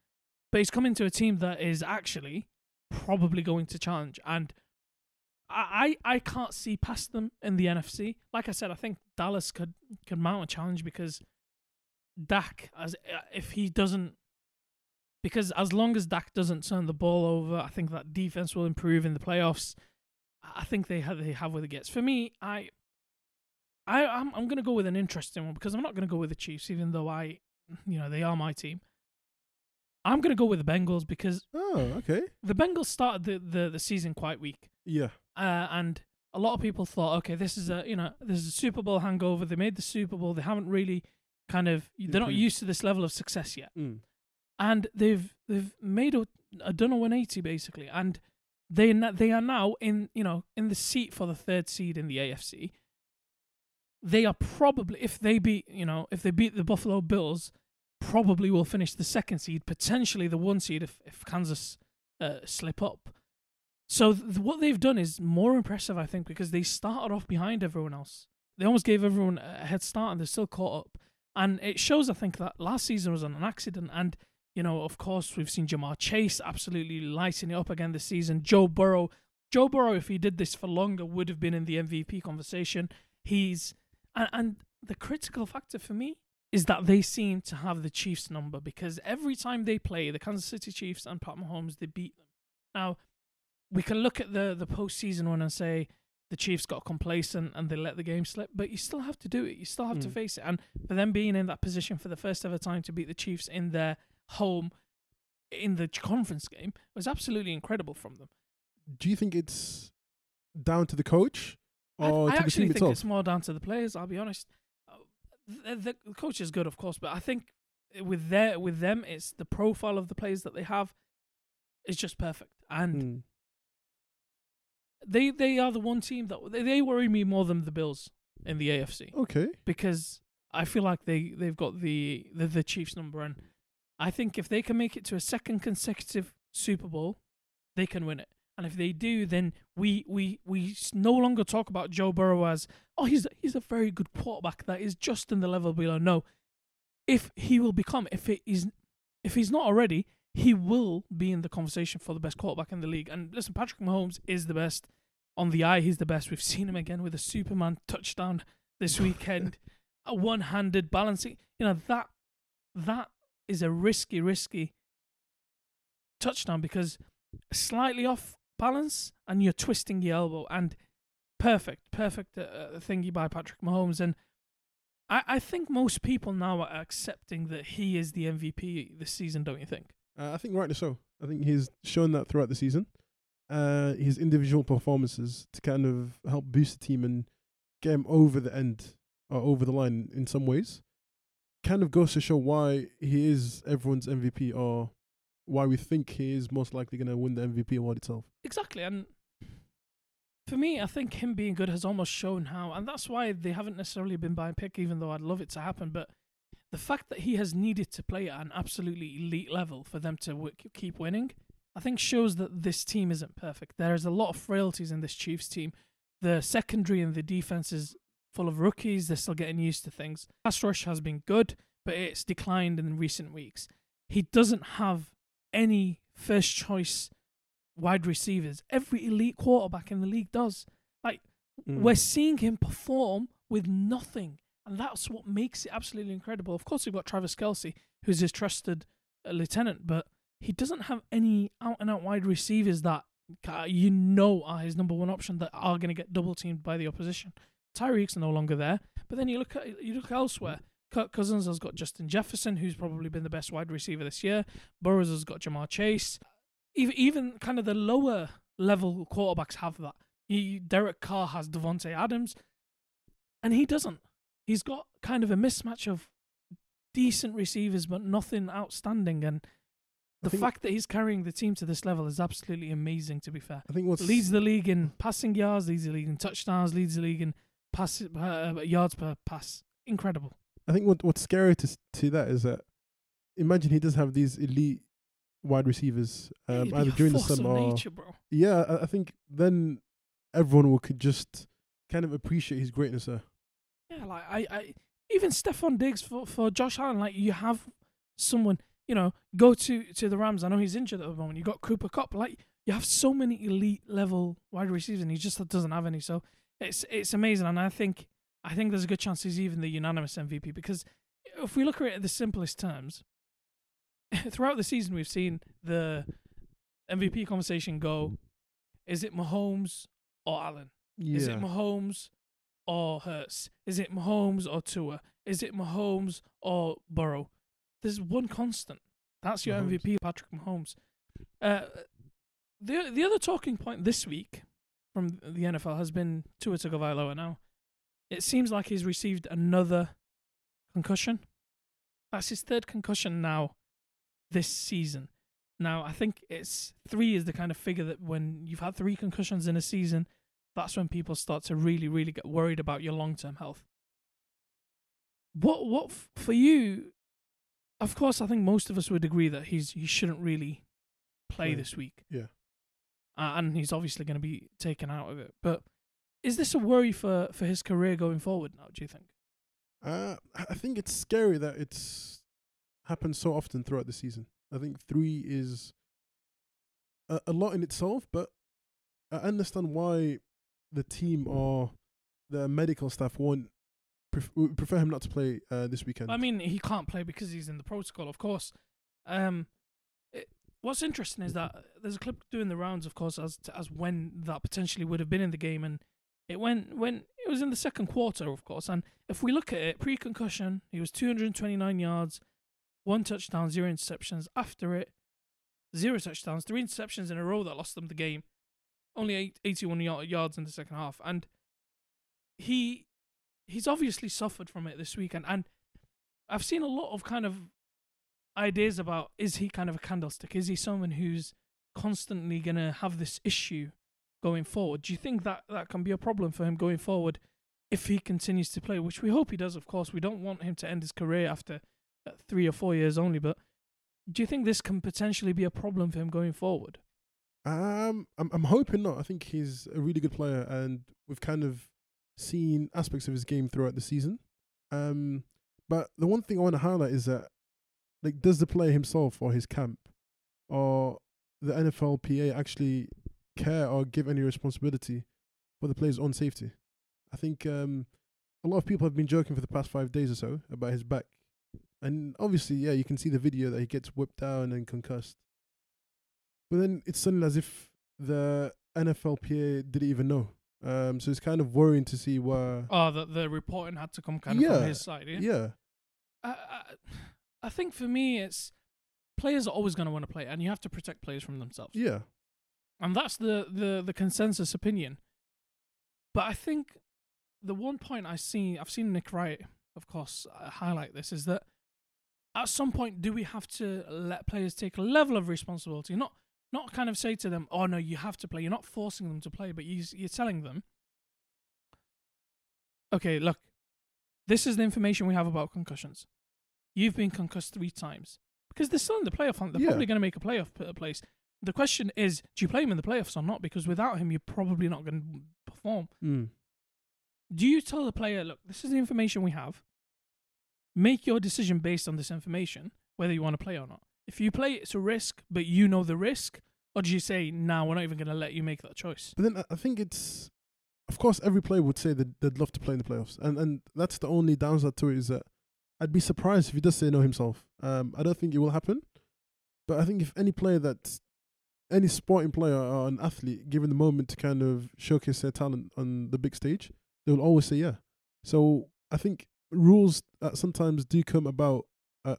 But he's coming to a team that is actually probably going to challenge. And I, I, can't see past them in the NFC. Like I said, I think Dallas could, could mount a challenge because Dak, as uh, if he doesn't, because as long as Dak doesn't turn the ball over, I think that defense will improve in the playoffs. I think they have they have what it gets. For me, I I I'm I'm gonna go with an interesting one because I'm not gonna go with the Chiefs, even though I you know they are my team. I'm gonna go with the Bengals because Oh, okay. the Bengals started the, the, the season quite weak. Yeah. Uh, and a lot of people thought, okay, this is a you know this is a Super Bowl hangover. They made the Super Bowl. They haven't really kind of they're not used to this level of success yet Mm. and they've they've made a, a done a 180 basically, and they they are now in you know in the seat for the third seed in the AFC. They are probably if they beat you know if they beat the Buffalo Bills, probably will finish the second seed, potentially the one seed if if Kansas uh, slip up. So th- what they've done is more impressive, I think, because they started off behind everyone else. They almost gave everyone a head start, and they're still caught up. And it shows, I think, that last season was an accident. And you know, of course, we've seen Ja'Marr Chase absolutely lighting it up again this season. Joe Burrow, Joe Burrow, if he did this for longer, would have been in the MVP conversation. He's and, and the critical factor for me is that they seem to have the Chiefs number because every time they play the Kansas City Chiefs and Pat Mahomes, they beat them. Now, we can look at the the postseason one and say the Chiefs got complacent and they let the game slip, but you still have to do it. You still have to Mm. face it. And for them being in that position for the first ever time to beat the Chiefs in their home in the conference game was absolutely incredible from them. Do you think it's down to the coach or I to the actually team think itself? it's more down to the players. I'll be honest. The, the, the coach is good, of course, but I think with their with them, it's the profile of the players that they have is just perfect, and Mm. they they are the one team that they, they worry me more than the Bills in the AFC Okay. because I feel like they they've got the the, the Chiefs number, and I think if they can make it to a second consecutive Super Bowl, they can win it. And if they do, then we we we no longer talk about Joe Burrow as oh he's he's a very good quarterback that is just in the level below. No, if he will become if it is if he's not already, he will be in the conversation for the best quarterback in the league. And listen, Patrick Mahomes is the best on the eye. He's the best. We've seen him again with a Superman touchdown this weekend. a one-handed balancing. You know that that is a risky, risky touchdown because slightly off balance and you're twisting your elbow and perfect, perfect uh, uh, thingy by Patrick Mahomes and. I, I think most people now are accepting that he is the MVP this season, don't you think? Uh, I think rightly so. I think he's shown that throughout the season. Uh, his individual performances to kind of help boost the team and get him over the end or over the line in some ways kind of goes to show why he is everyone's MVP or why we think he is most likely going to win the MVP award itself. Exactly, and for me, I think him being good has almost shown how, and that's why they haven't necessarily been by pick, even though I'd love it to happen. But the fact that he has needed to play at an absolutely elite level for them to w- keep winning, I think shows that this team isn't perfect. There's a lot of frailties in this Chiefs team. The secondary and the defense is full of rookies. They're still getting used to things. Pass rush has been good, but it's declined in recent weeks. He doesn't have any first choice wide receivers. Every elite quarterback in the league does. Like Mm. we're seeing him perform with nothing, and that's what makes it absolutely incredible. Of course, we've got Travis Kelce, who's his trusted uh, lieutenant, but he doesn't have any out and out wide receivers that uh, you know are his number one option that are going to get double teamed by the opposition. Tyreek's no longer there, but then you look at you look elsewhere. Kirk Cousins has got Justin Jefferson, who's probably been the best wide receiver this year. Burrows has got Ja'Marr Chase. Even even kind of the lower level quarterbacks have that. He, Derek Carr has Davante Adams, and he doesn't. He's got kind of a mismatch of decent receivers, but nothing outstanding. And the think- fact that he's carrying the team to this level is absolutely amazing. To be fair, I think what's leads the league in passing yards, leads the league in touchdowns, leads the league in pass uh, yards per pass. Incredible. I think what what's scary to to that is that imagine he does have these elite wide receivers um, either during the summer or nature, bro. yeah. I, I think then everyone will could just kind of appreciate his greatness there. Yeah, like I, I even Stefon Diggs for, for Josh Allen, like you have someone, you know, go to, to the Rams. I know he's injured at the moment. You got Cooper Kupp. Like you have so many elite level wide receivers and he just doesn't have any. So it's it's amazing and I think I think there's a good chance he's even the unanimous MVP because if we look at it in the simplest terms, throughout the season we've seen the MVP conversation go, is it Mahomes or Allen? Yeah, Is it Mahomes or Hurts? Is it Mahomes or Tua? Is it Mahomes or Burrow? There's one constant. That's your Mahomes. MVP, Patrick Mahomes. Uh, the the other talking point this week from the NFL has been Tua Tagovailoa. Now, it seems like he's received another concussion. That's his third concussion now this season. Now, I think it's three is the kind of figure that when you've had three concussions in a season, that's when people start to really, really get worried about your long term health. What, what f- for you? Of course, I think most of us would agree that he's he shouldn't really play this week. Yeah. uh, and he's obviously going to be taken out of it. But is this a worry for for his career going forward? Now, do you think? Uh, I think it's scary that it's happened so often throughout the season. I think three is a, a lot in itself, but I understand why the team or the medical staff won't pref- prefer him not to play uh, this weekend. I mean, he can't play because he's in the protocol, of course. Um, it, what's interesting is that there's a clip doing the rounds, of course, as to, as when that potentially would have been in the game, and it went when it was in the second quarter, of course. And if we look at it, pre-concussion, he was 229 yards, one touchdown, zero interceptions. After it, zero touchdowns, three interceptions in a row that lost them the game. Only eight, 81 y- yards in the second half, and he he's obviously suffered from it this weekend. And I've seen a lot of kind of ideas about is he kind of a candlestick? Is he someone who's constantly to have this issue going forward? Do you think that that can be a problem for him going forward if he continues to play? Which we hope he does, of course. We don't want him to end his career after uh, three or four years only, but do you think this can potentially be a problem for him going forward? Um, I'm I'm hoping not. I think he's a really good player, and we've kind of seen aspects of his game throughout the season. Um, but the one thing I want to highlight is that, like, does the player himself or his camp or the NFLPA actually care or give any responsibility for the player's own safety? I think um, a lot of people have been joking for the past five days or so about his back, and obviously, yeah, you can see the video that he gets whipped down and concussed. But then it's suddenly as if the NFLPA didn't even know. Um, so it's kind of worrying to see where. Oh, that the reporting had to come kind of Yeah, from his side. Yeah. yeah, I, I, I think for me, it's players are always going to want to play, and you have to protect players from themselves. yeah, and that's the the the consensus opinion. But I think the one point I see, I've seen Nick Wright, of course, uh, highlight this is that at some point, do we have to let players take a level of responsibility? Not not kind of say to them, "Oh no, you have to play." You're not forcing them to play, but you you're telling them, "Okay, look, this is the information we have about concussions. You've been concussed three times because they're still in the playoff hunt. They're Yeah. probably going to make a playoff place. The question is, do you play him in the playoffs or not? Because without him, you're probably not going to perform. mm. Do you tell the player, look, this is the information we have. Make your decision based on this information, whether you want to play or not. If you play, it's a risk, but you know the risk. Or do you say, nah, we're not even going to let you make that choice? But then I- I think it's, of course, every player would say that they'd love to play in the playoffs, and and that's the only downside to it is that I'd be surprised if he does say no himself. Um, I don't think it will happen, but I think if any player that, any sporting player or an athlete given the moment to kind of showcase their talent on the big stage, they will always say yeah. So I think rules that sometimes do come about, uh,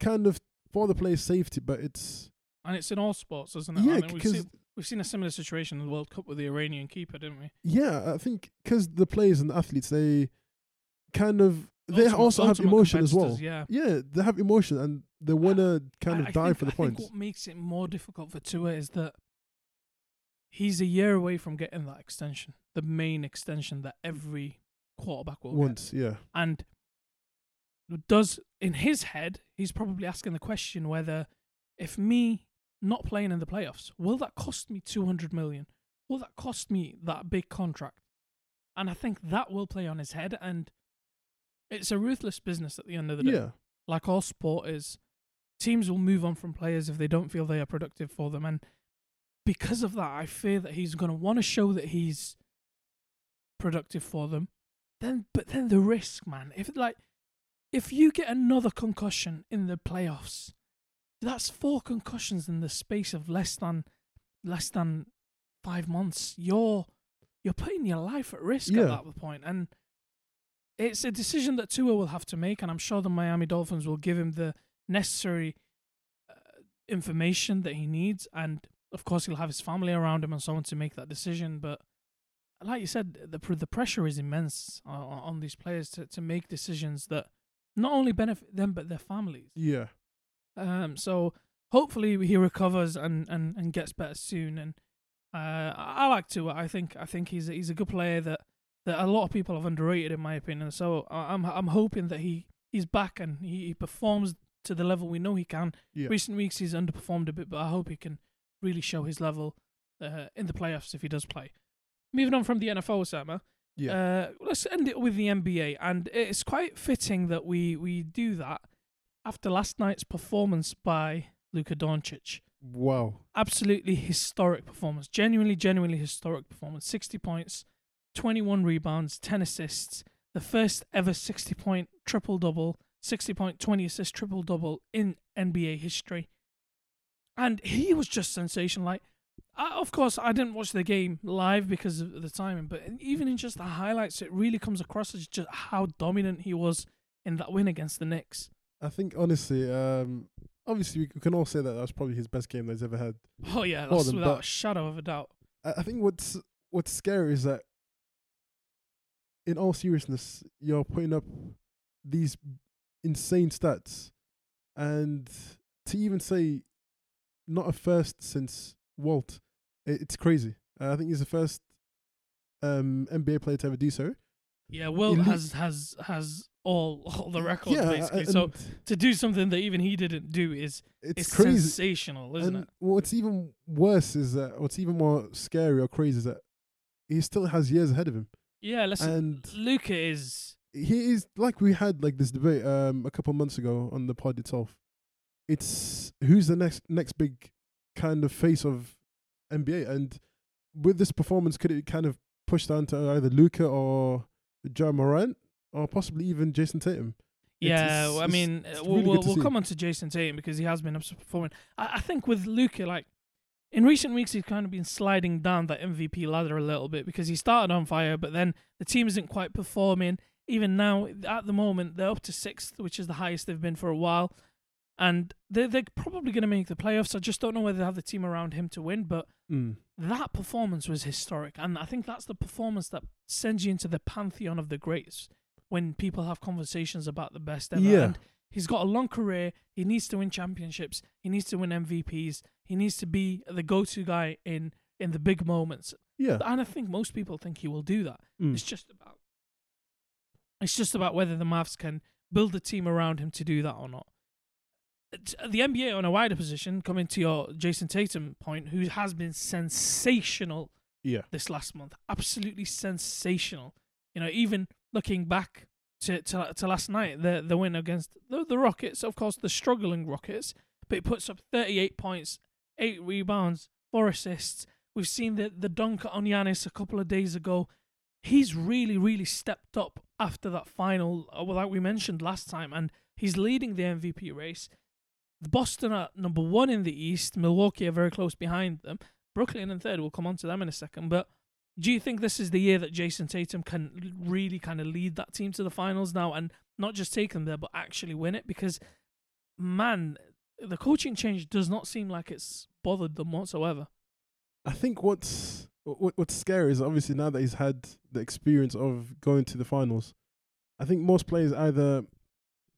kind of for the player's safety, but it's And it's in all sports, isn't it? yeah I mean, we've, because seen, we've seen a similar situation in the World Cup with the Iranian keeper, didn't we? Yeah, I think because the players and the athletes, they kind of they Ultimate- also have emotion as well. Yeah. Yeah, they have emotion and they want to kind of I die think- for the I think points. what makes it more difficult for Tua is that he's a year away from getting that extension, the main extension that every quarterback will get. Once, yeah, And does in his head, he's probably asking the question whether if me not playing in the playoffs, will that cost me 200 million? Will that cost me that big contract? And I think that will play on his head and it's a ruthless business at the end of the day yeah, like all sport is, teams will move on from players if they don't feel they are productive for them. And because of that, I fear that he's going to want to show that he's productive for them. Then, but then the risk, man. If like, if you get another concussion in the playoffs, that's four concussions in the space of less than, less than five months. You're, you're putting your life at risk Yeah. at that point, and it's a decision that Tua will have to make, and I'm sure the Miami Dolphins will give him the necessary uh, information that he needs, and of course he'll have his family around him and so on to make that decision. But like you said, the pr- the pressure is immense on, on these players to, to make decisions that not only benefit them but their families. yeah, Um, so hopefully he recovers and, and, and gets better soon. And uh, I like Tua. I think I think he's a, he's a good player that, that a lot of people have underrated in my opinion. So I'm I'm hoping that he, he's back and he, he performs to the level we know he can. yeah. Recent weeks he's underperformed a bit, but I hope he can really show his level uh, in the playoffs if he does play. Moving on from the NFL, Osama, yeah. uh, let's end it with the NBA, and it's quite fitting that we we do that after last night's performance by Luka Doncic. wow. Absolutely historic performance, genuinely, genuinely historic performance. Sixty points, twenty-one rebounds, ten assists, the first ever sixty-point triple double, sixty point, twenty assist triple double in NBA history, and he was just sensational. Like I, of course, I didn't watch the game live because of the timing, but even in just the highlights, it really comes across as just how dominant he was in that win against the Knicks. I think honestly, um, obviously we can all say that that was probably his best game that he's ever had. Oh yeah, that's than without a shadow of a doubt. I, I think what's what's scary is that, in all seriousness, you're putting up these insane stats, and to even say not a first since Walt, it's crazy. Uh, I think he's the first um, NBA player to ever do so. Yeah, Will Elite- has has has all all the records yeah, basically. So to do something that even he didn't do is it's, it's crazy. sensational, isn't and it? what's even worse is that what's even more scary or crazy is that he still has years ahead of him, Yeah, listen, and Luka is he is like we had like this debate um a couple months ago on the pod itself. It's who's the next next big kind of face of NBA, and with this performance, could it kind of push down to either Luka or Ja Morant or possibly even Jayson Tatum. Yeah, it's- well, I mean, uh, we'll, we'll, we'll come on to Jayson Tatum because he has been performing. I, I think with Luka, like in recent weeks, he's kind of been sliding down that MVP ladder a little bit because he started on fire, but then the team isn't quite performing. Even now, at the moment, they're up to sixth, which is the highest they've been for a while, and they're they're probably going to make the playoffs. I just don't know whether they have the team around him to win, but Mm. that performance was historic, and I think that's the performance that sends you into the pantheon of the greats when people have conversations about the best ever. Yeah. And he's got a long career. He needs to win championships. He needs to win MVPs. He needs to be the go-to guy in in the big moments. Yeah. And I think most people think he will do that. Mm. It's just about it's just about whether the Mavs can build a team around him to do that or not. It's- uh, The NBA on a wider position, coming to your Jayson Tatum point, who has been sensational Yeah. this last month, absolutely sensational. You know, even looking back to to, to last night, the the win against the, the Rockets, of course, the struggling Rockets, but he puts up 38 points, eight rebounds, four assists. We've seen the the dunk on Giannis a couple of days ago. He's really, really stepped up after that final, uh, like we mentioned last time, and he's leading the MVP race. Boston are number one in the East. Milwaukee are very close behind them. Brooklyn in third. We'll come on to them in a second. But do you think this is the year that Jayson Tatum can really kind of lead that team to the finals now and not just take them there, but actually win it? Because, man, the coaching change does not seem like it's bothered them whatsoever. I think what's what, what's scary is obviously now that he's had the experience of going to the finals, I think most players either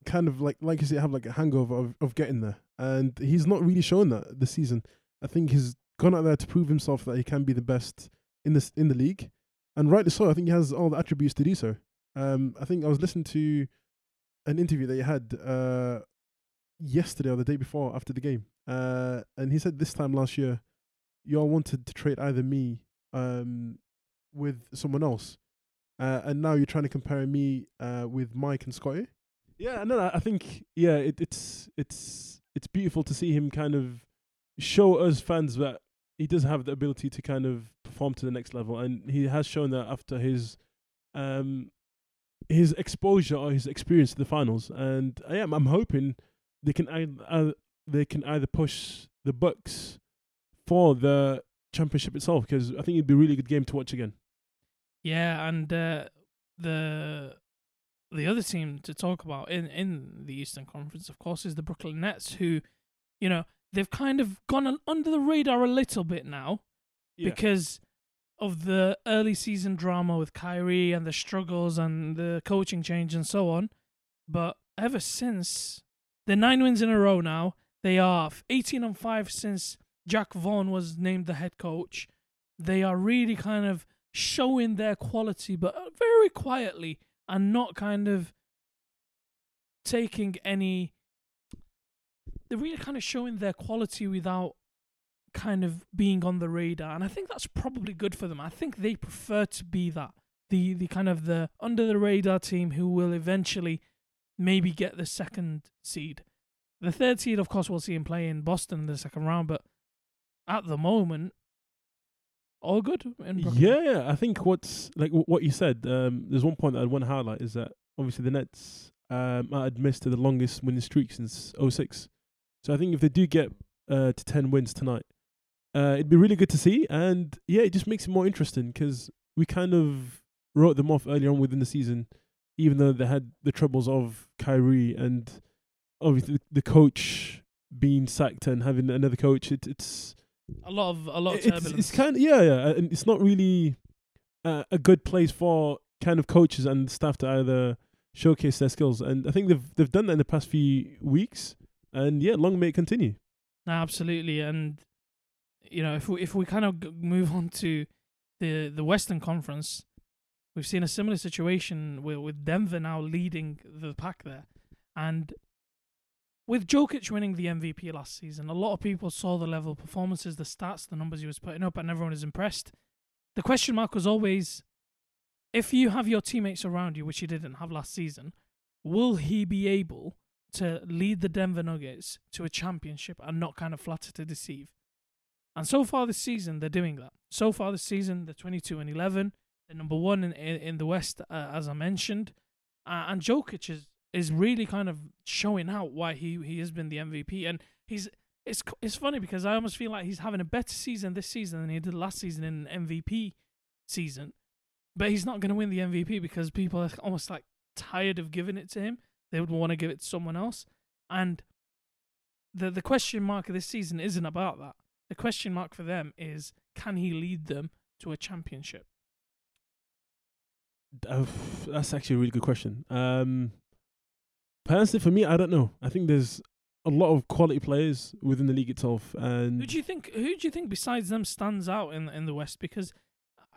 kind of like like you say have like a hangover of, of getting there, and he's not really shown that this season. I think he's gone out there to prove himself that he can be the best in this in the league, and rightly so. I think he has all the attributes to do so. Um, I think I was listening to an interview that he had uh, yesterday or the day before after the game, uh, and he said this time last year y'all wanted to trade either me um with someone else uh, and now you're trying to compare me uh with Mike and Scotty? Yeah no I think yeah it, it's it's it's beautiful to see him kind of show us fans that he does have the ability to kind of perform to the next level and he has shown that after his um his exposure or his experience to the finals and I am I'm hoping they can either, they can either push the Bucks for the championship itself because I think it'd be a really good game to watch again. Yeah, and uh, the the other team to talk about in in the Eastern Conference, of course, is the Brooklyn Nets, who, you know, they've kind of gone under the radar a little bit now because of the early season drama with Kyrie and the struggles and the coaching change and so on. But ever since the nine wins in a row now, they are f- 18 and 5 since Jacque Vaughn was named the head coach. They are really kind of showing their quality, but very quietly and not kind of taking any. They're really kind of showing their quality without kind of being on the radar, and I think that's probably good for them. I think they prefer to be that the the kind of the under the radar team who will eventually maybe get the second seed. The third seed, of course, we'll see him play in Boston in the second round, but at the moment, all good Yeah, yeah. I think what's like wh- what you said. Um, there's one point that I want to highlight is that obviously the Nets um, are admissed to the longest winning streak since 06. So I think if they do get uh, to 10 wins tonight, uh, it'd be really good to see. And yeah, it just makes it more interesting because we kind of wrote them off earlier on within the season, even though they had the troubles of Kyrie and obviously the, the coach being sacked and having another coach. It, it's A lot of a lot of it's, turbulence. it's kind of yeah, yeah, and it's not really uh, a good place for kind of coaches and staff to either showcase their skills. And I think they've they've done that in the past few weeks. And yeah, long may it continue. No, absolutely, and you know, if we if we kind of g- move on to the the Western Conference, we've seen a similar situation with with Denver now leading the pack there, and with Jokic winning the MVP last season, a lot of people saw the level of performances, the stats, the numbers he was putting up, and everyone is impressed. The question mark was always, if you have your teammates around you, which you didn't have last season, will he be able to lead the Denver Nuggets to a championship and not kind of flatter to deceive. And so far this season, they're doing that. So far this season, they're 22 and 11. the number one in in, in the West, uh, as I mentioned, uh, and Jokic is is really kind of showing out why he he has been the MVP, and he's. It's it's funny because I almost feel like he's having a better season this season than he did last season in MVP season, but he's not going to win the MVP because people are almost like tired of giving it to him. They would want to give it to someone else, and the the question mark of this season isn't about that. The question mark for them is can he lead them to a championship? Uh, that's actually a really good question. Um, personally, for me, I don't know. I think there's a lot of quality players within the league itself, and Who do you think? Who do you think besides them stands out in in the West? Because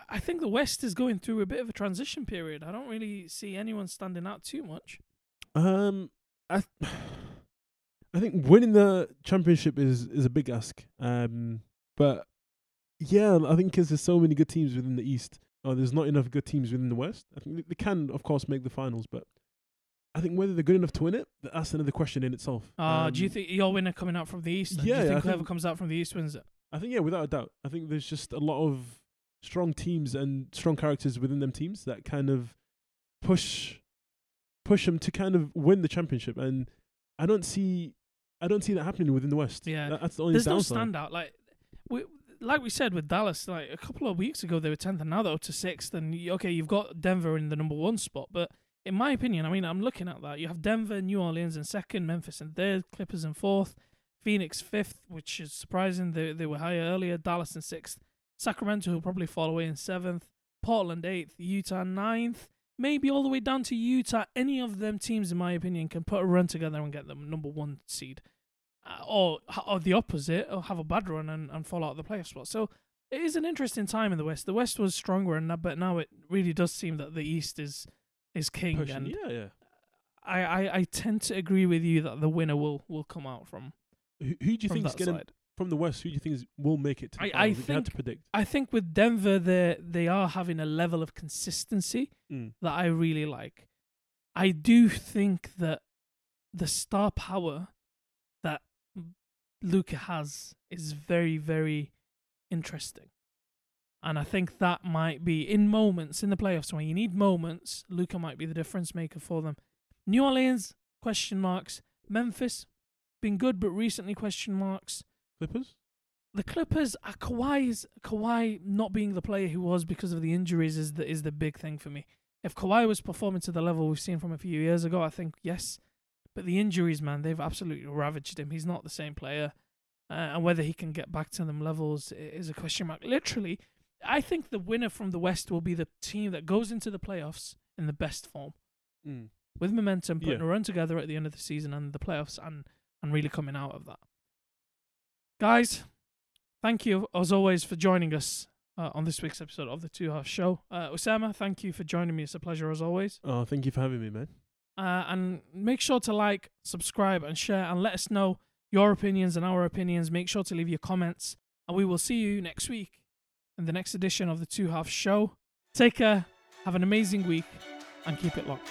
I think the West is going through a bit of a transition period. I don't really see anyone standing out too much. Um, I, I think winning the championship is is a big ask. Um, but yeah, I think because there's so many good teams within the East, or there's not enough good teams within the West. I think they- they can, of course, make the finals, but I think whether they're good enough to win it, th- that's another question in itself. Uh, do you Um, think your winner coming out from the East? then? do yeah, you I think whoever think- comes out from the East wins it? I think yeah, without a doubt. I think there's just a lot of strong teams and strong characters within them teams that kind of push push them to kind of win the championship. And I don't see I don't see that happening within the West. Yeah. That- that's the only There's no downside. standout. Like we, like we said with Dallas, like a couple of weeks ago they were tenth, and now they're up to sixth. And y- okay, you've got Denver in the number one spot, but in my opinion, I mean, I'm looking at that. You have Denver, New Orleans in second, Memphis in third, Clippers in fourth, Phoenix fifth, which is surprising. They they were higher earlier. Dallas in sixth, Sacramento will probably fall away in seventh, Portland eighth, Utah ninth. Maybe all the way down to Utah. Any of them teams, in my opinion, can put a run together and get them number one seed uh, or or the opposite, or have a bad run and, and fall out of the playoff spot. So it is an interesting time in the West. The West was stronger, and but now it really does seem that the East is is king. Pushing. And Yeah, yeah. I, I, I tend to agree with you that the winner will, will come out from Who, who do you think is gonna side. from the West? Who do you think is, will make it? To the I- I finals you had to think- predict. I think with Denver, they they are having a level of consistency Mm. that I really like. I do think that the star power that Luka has is very, very interesting. And I think that might be in moments in the playoffs when you need moments, Luka might be the difference maker for them. New Orleans, question marks. Memphis, been good, but recently question marks. Clippers. The Clippers, uh, Kawhi's Kawhi not being the player he was because of the injuries is the is the big thing for me. If Kawhi was performing to the level we've seen from a few years ago, I think yes. But the injuries, man, they've absolutely ravaged him. He's not the same player, uh, and whether he can get back to them levels is a question mark. Literally, I think the winner from the West will be the team that goes into the playoffs in the best form, Mm. with momentum, putting Yeah. a run together at the end of the season and the playoffs, and and really coming out of that. Guys, thank you as always for joining us uh, on this week's episode of the Two Half Show. Uh, Osama, thank you for joining me. It's a pleasure as always. Oh, thank you for having me, man. Uh, and make sure to like, subscribe, and share, and let us know your opinions and our opinions. Make sure to leave your comments, and we will see you next week in the next edition of the Two Half Show. Take care, have an amazing week, and keep it locked.